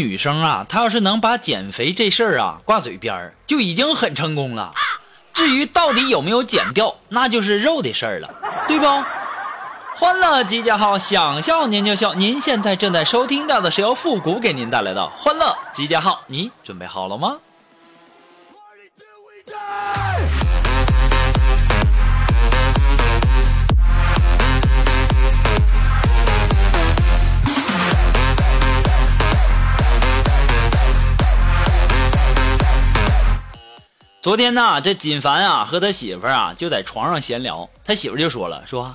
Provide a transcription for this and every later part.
女生啊，她要是能把减肥这事儿啊挂嘴边儿，就已经很成功了。至于到底有没有减掉，那就是肉的事儿了，对不？欢乐集结号，想笑您就笑。您现在正在收听到的是由复古给您带来的欢乐集结号，你准备好了吗？昨天呢，这锦凡啊和他媳妇儿啊就在床上闲聊，他媳妇儿就说了，说：“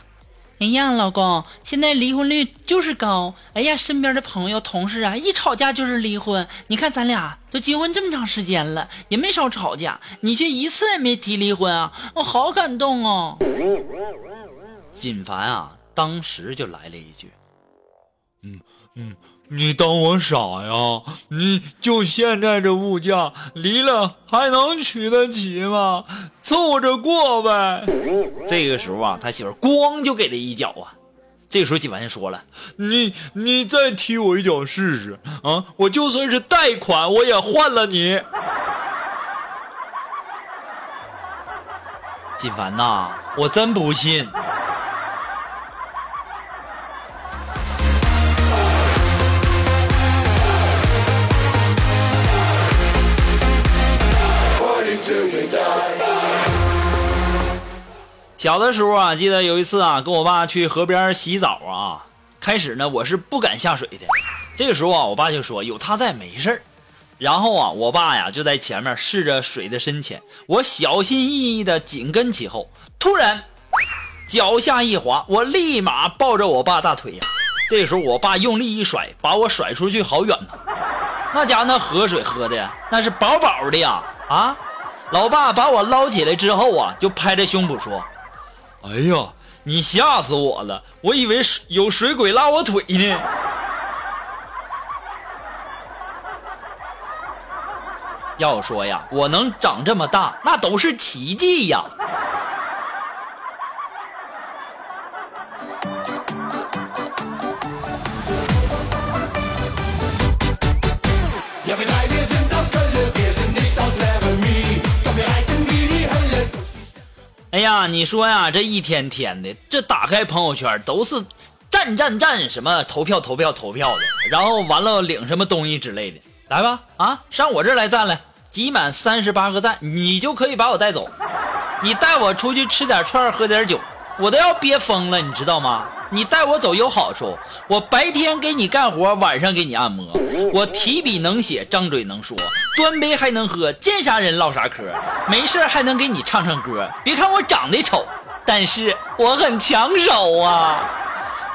哎呀，老公，现在离婚率就是高。哎呀，身边的朋友、同事啊，一吵架就是离婚。你看咱俩都结婚这么长时间了，也没少吵架，你却一次也没提离婚啊，我好感动哦。”锦凡啊，当时就来了一句：“嗯嗯。”你当我傻呀？你就现在这物价，离了还能娶得起吗？凑合着过呗。这个时候啊，他媳妇咣就给了一脚啊。这个时候锦凡就说了：“你你再踢我一脚试试啊！我就算是贷款，我也换了你。”锦凡呐，我真不信。小的时候啊，记得有一次啊，跟我爸去河边洗澡啊。开始呢，我是不敢下水的。这个时候啊，我爸就说有他在没事儿。然后啊，我爸呀就在前面试着水的深浅，我小心翼翼的紧跟其后。突然脚下一滑，我立马抱着我爸大腿呀。这时候我爸用力一甩，把我甩出去好远呢。那家那河水喝的那是饱饱的呀啊！老爸把我捞起来之后啊，就拍着胸脯说。哎呀，你吓死我了！我以为有水鬼拉我腿呢。要说呀，我能长这么大，那都是奇迹呀。哎呀，你说呀，这一天天的，这打开朋友圈都是赞赞赞，什么投票投票投票的，然后完了领什么东西之类的，来吧，啊，上我这儿来赞来，集满三十八个赞，你就可以把我带走，你带我出去吃点串，喝点酒，我都要憋疯了，你知道吗？你带我走有好处，我白天给你干活，晚上给你按摩，我提笔能写，张嘴能说，端杯还能喝，见啥人唠啥嗑，没事还能给你唱唱歌。别看我长得丑，但是我很抢手啊！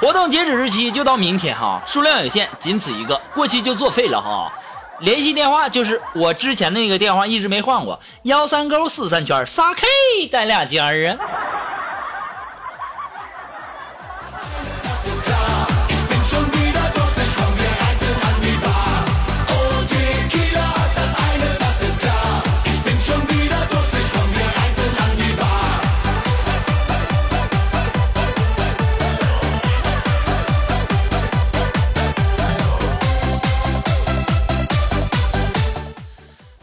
活动截止日期就到明天哈，数量有限，仅此一个，过期就作废了哈。联系电话就是我之前那个电话，一直没换过，幺三勾四三圈仨 K 带俩尖儿啊。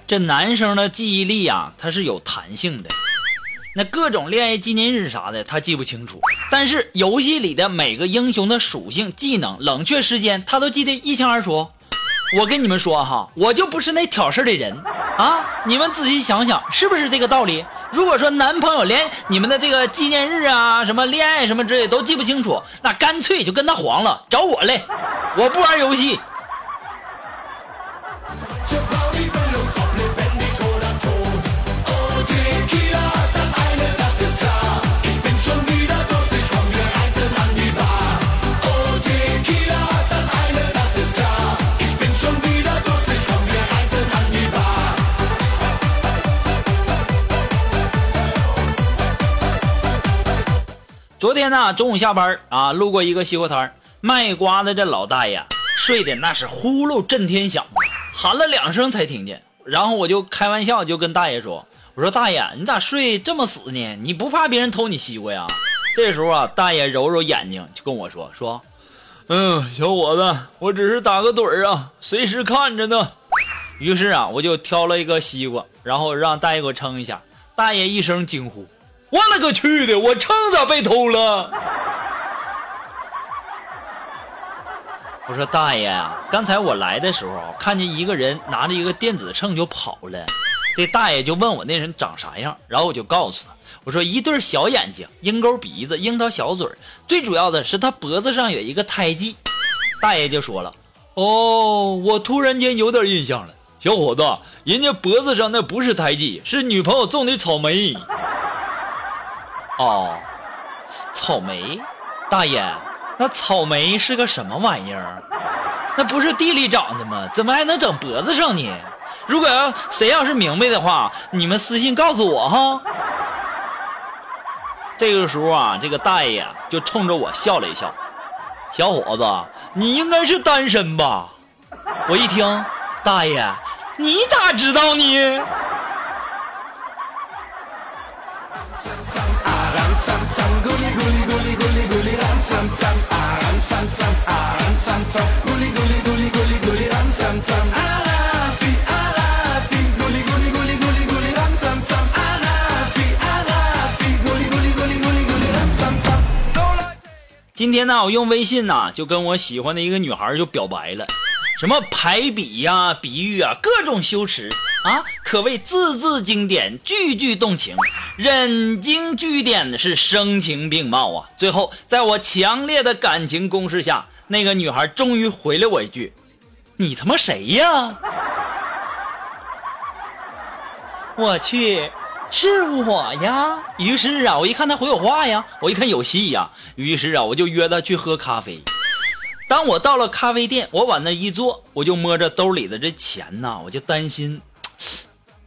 这男生的记忆力啊，他是有弹性的，那各种恋爱纪念日啥的他记不清楚，但是游戏里的每个英雄的属性、技能、冷却时间，他都记得一清二楚。我跟你们说哈，我就不是那挑事的人啊！你们仔细想想，是不是这个道理？如果说男朋友连你们的这个纪念日啊、什么恋爱什么之类都记不清楚，那干脆就跟他黄了，找我来，我不玩游戏。昨天呢，中午下班啊，路过一个西瓜摊卖瓜的这老大爷睡的那是呼噜震天响，喊了两声才听见。然后我就开玩笑就跟大爷说：“我说大爷，你咋睡这么死呢？你不怕别人偷你西瓜呀？”这时候啊，大爷揉揉眼睛就跟我说：“说，嗯，小伙子，我只是打个盹儿啊，随时看着呢。”于是啊，我就挑了一个西瓜，然后让大爷给我称一下。大爷一声惊呼。我勒个去的！我秤咋被偷了？我说大爷啊，刚才我来的时候看见一个人拿着一个电子秤就跑了。这大爷就问我那人长啥样，然后我就告诉他，我说一对小眼睛，鹰钩鼻子，樱桃小嘴最主要的是他脖子上有一个胎记。大爷就说了：“哦，我突然间有点印象了，小伙子，人家脖子上那不是胎记，是女朋友种的草莓。”哦，草莓，大爷，那草莓是个什么玩意儿？那不是地里长的吗？怎么还能整脖子上呢？如果要谁要是明白的话，你们私信告诉我哈。这个时候啊，这个大爷就冲着我笑了一笑：“小伙子，你应该是单身吧？”我一听，大爷，你咋知道呢？今天呢，我用微信呢，就跟我喜欢的一个女孩就表白了，什么排比呀、比喻啊，各种修辞啊，可谓字字经典，句句动情，忍经据典的是声情并茂啊。最后，在我强烈的感情攻势下，那个女孩终于回了我一句：“你他妈谁呀？”我去。是我呀，于是啊，我一看她回我话呀，我一看有戏呀，于是啊，我就约她去喝咖啡。当我到了咖啡店，我往那一坐，我就摸着兜里的这钱呐，我就担心，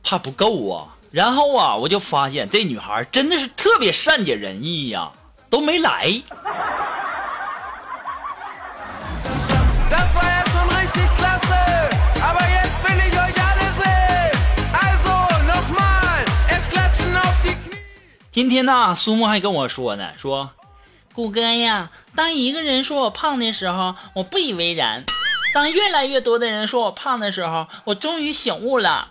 怕不够啊。然后啊，我就发现这女孩真的是特别善解人意呀，都没来。今天呢，苏木还跟我说呢，说，谷歌呀，当一个人说我胖的时候，我不以为然；当越来越多的人说我胖的时候，我终于醒悟了。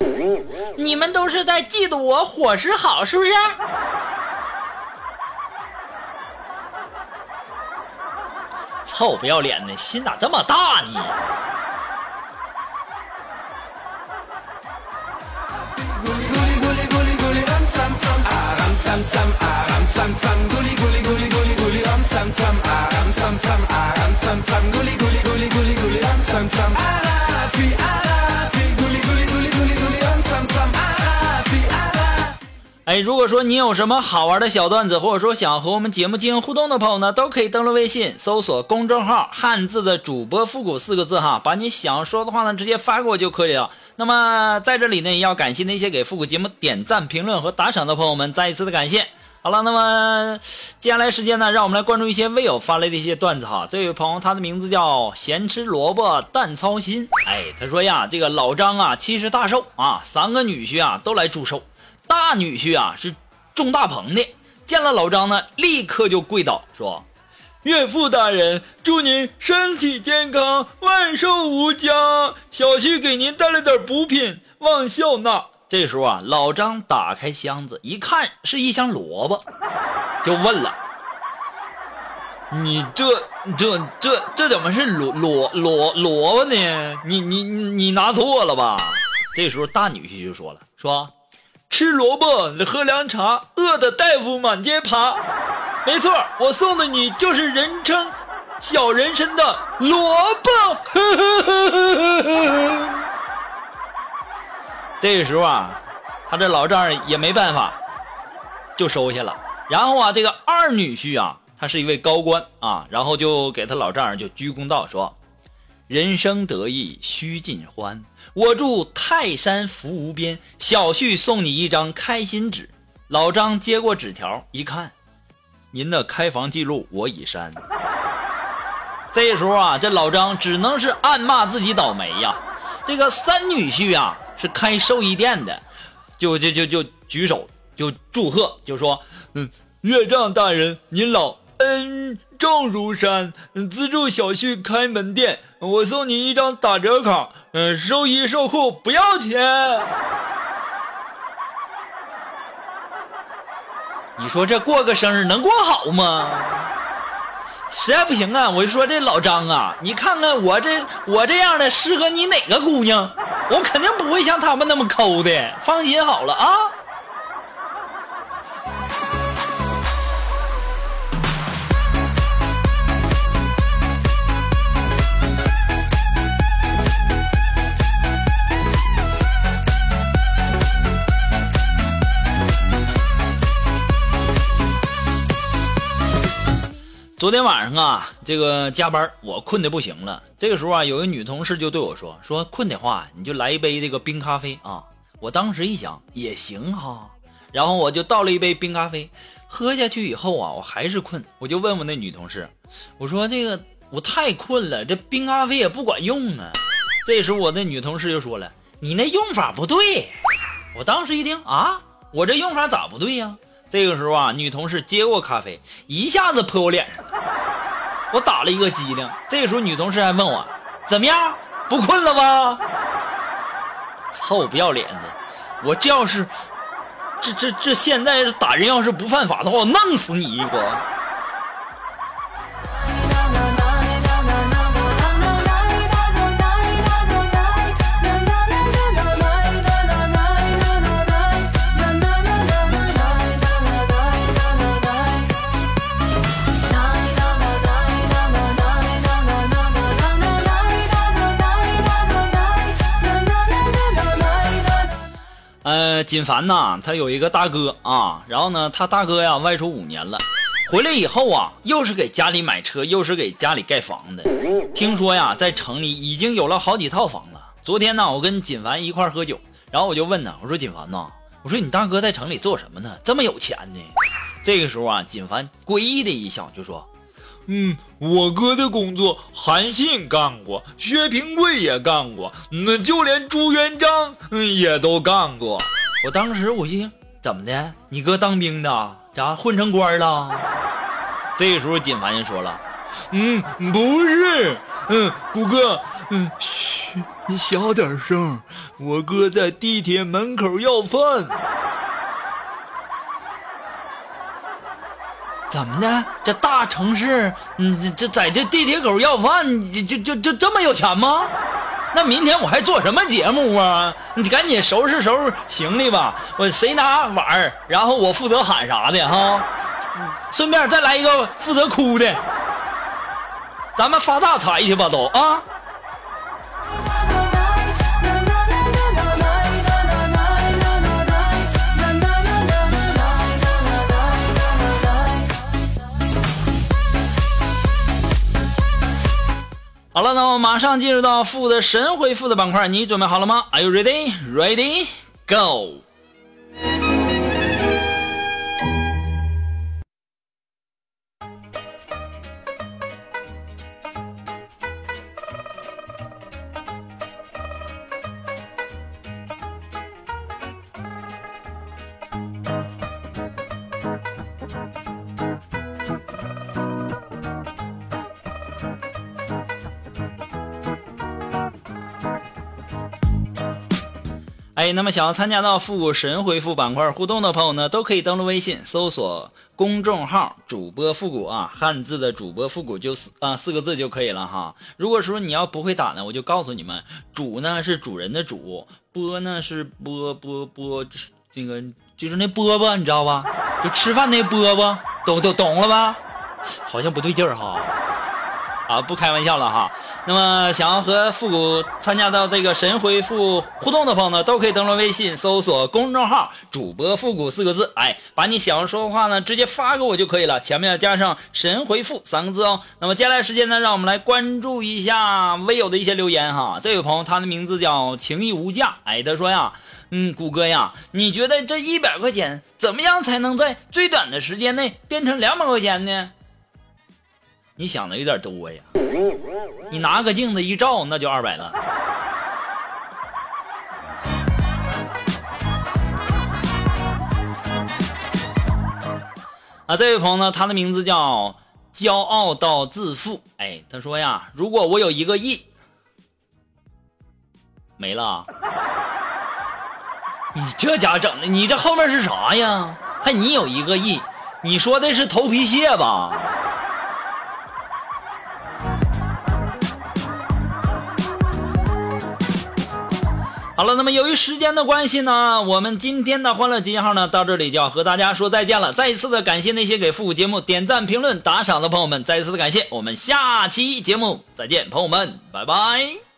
你们都是在嫉妒我伙食好，是不是？臭不要脸的心咋这么大呢？哎，如果说你有什么好玩的小段子，或者说想和我们节目进行互动的朋友呢，都可以登录微信搜索公众号“汉字的主播复古”四个字哈，把你想说的话呢直接发给我就可以了。那么在这里呢，也要感谢那些给复古节目点赞、评论和打赏的朋友们，再一次的感谢。好了，那么接下来时间呢，让我们来关注一些微友发来的一些段子哈。这位朋友他的名字叫咸吃萝卜淡操心，哎，他说呀，这个老张啊七十大寿啊，三个女婿啊都来祝寿。大女婿啊是种大棚的，见了老张呢，立刻就跪倒说：“岳父大人，祝您身体健康，万寿无疆。小婿给您带了点补品，望笑纳。”这时候啊，老张打开箱子一看，是一箱萝卜，就问了：“你这这这这怎么是萝萝萝萝卜呢？你你你拿错了吧？”这时候大女婿就说了：“说。”吃萝卜，喝凉茶，饿的大夫满街爬。没错，我送的你就是人称小人参的萝卜。这个时候啊，他这老丈人也没办法，就收下了。然后啊，这个二女婿啊，他是一位高官啊，然后就给他老丈人就鞠躬道说：“人生得意须尽欢。”我祝泰山福无边，小婿送你一张开心纸。老张接过纸条一看，您的开房记录我已删。这时候啊，这老张只能是暗骂自己倒霉呀。这个三女婿啊是开寿衣店的，就就就就举手就祝贺，就说：“嗯，岳丈大人您老恩重如山，资助小婿开门店，我送你一张打折卡，嗯，收衣售裤不要钱。”你说这过个生日能过好吗？实在不行啊，我就说这老张啊，你看看我这我这样的适合你哪个姑娘？我肯定不会像他们那么抠的，放心好了啊。昨天晚上啊，这个加班我困得不行了。这个时候啊，有个女同事就对我说：“说困的话，你就来一杯这个冰咖啡啊。”我当时一想也行哈，然后我就倒了一杯冰咖啡，喝下去以后啊，我还是困，我就问问那女同事：“我说这个我太困了，这冰咖啡也不管用啊。”这时候我那女同事就说了：“你那用法不对。”我当时一听啊，我这用法咋不对呀？这个时候啊，女同事接过咖啡，一下子泼我脸上，我打了一个激灵。这个时候，女同事还问我：“怎么样，不困了吧？”臭不要脸的！我这要是，这这这现在打人要是不犯法的话，我弄死你我锦凡呐，他有一个大哥啊，然后呢，他大哥呀外出五年了，回来以后啊，又是给家里买车，又是给家里盖房的。听说呀，在城里已经有了好几套房了。昨天呢，我跟锦凡一块喝酒，然后我就问他，我说锦凡呐，我说你大哥在城里做什么呢？这么有钱呢？这个时候啊，锦凡诡异的一笑，就说。嗯，我哥的工作韩信干过，薛平贵也干过，那就连朱元璋也都干过。我当时我心怎么的？你哥当兵的，咋混成官了？这个时候锦凡就说了，嗯，不是，嗯，谷哥，嗯，嘘，你小点声，我哥在地铁门口要饭。怎么的？这大城市，嗯，这这在这地铁口要饭，就就就就这么有钱吗？那明天我还做什么节目啊？你赶紧收拾收拾行李吧。我谁拿碗儿，然后我负责喊啥的哈。顺便再来一个负责哭的，咱们发大财去吧都啊。那我马上进入到负的神回复的板块，你准备好了吗？Are you ready? Ready? Go! 哎，那么想要参加到复古神回复板块互动的朋友呢，都可以登录微信搜索公众号“主播复古”啊，汉字的主播复古就四啊四个字就可以了哈。如果说你要不会打呢，我就告诉你们，主呢是主人的主，播呢是播播播，这个就是那饽饽，你知道吧？就吃饭那饽饽，懂懂懂了吧？好像不对劲儿哈。啊，不开玩笑了哈。那么想要和复古参加到这个神回复互动的朋友呢，都可以登录微信搜索公众号“主播复古”四个字，哎，把你想要说的话呢直接发给我就可以了，前面要加上“神回复”三个字哦。那么接下来时间呢，让我们来关注一下微友的一些留言哈。这位朋友他的名字叫情义无价，哎，他说呀，嗯，谷歌呀，你觉得这一百块钱怎么样才能在最短的时间内变成两百块钱呢？你想的有点多呀！你拿个镜子一照，那就二百了。啊，这位朋友呢，他的名字叫骄傲到自负。哎，他说呀，如果我有一个亿，没了。你这家整的，你这后面是啥呀？还你有一个亿？你说的是头皮屑吧？好了，那么由于时间的关系呢，我们今天的欢乐集结号呢到这里就要和大家说再见了。再一次的感谢那些给复古节目点赞、评论、打赏的朋友们，再一次的感谢。我们下期节目再见，朋友们，拜拜。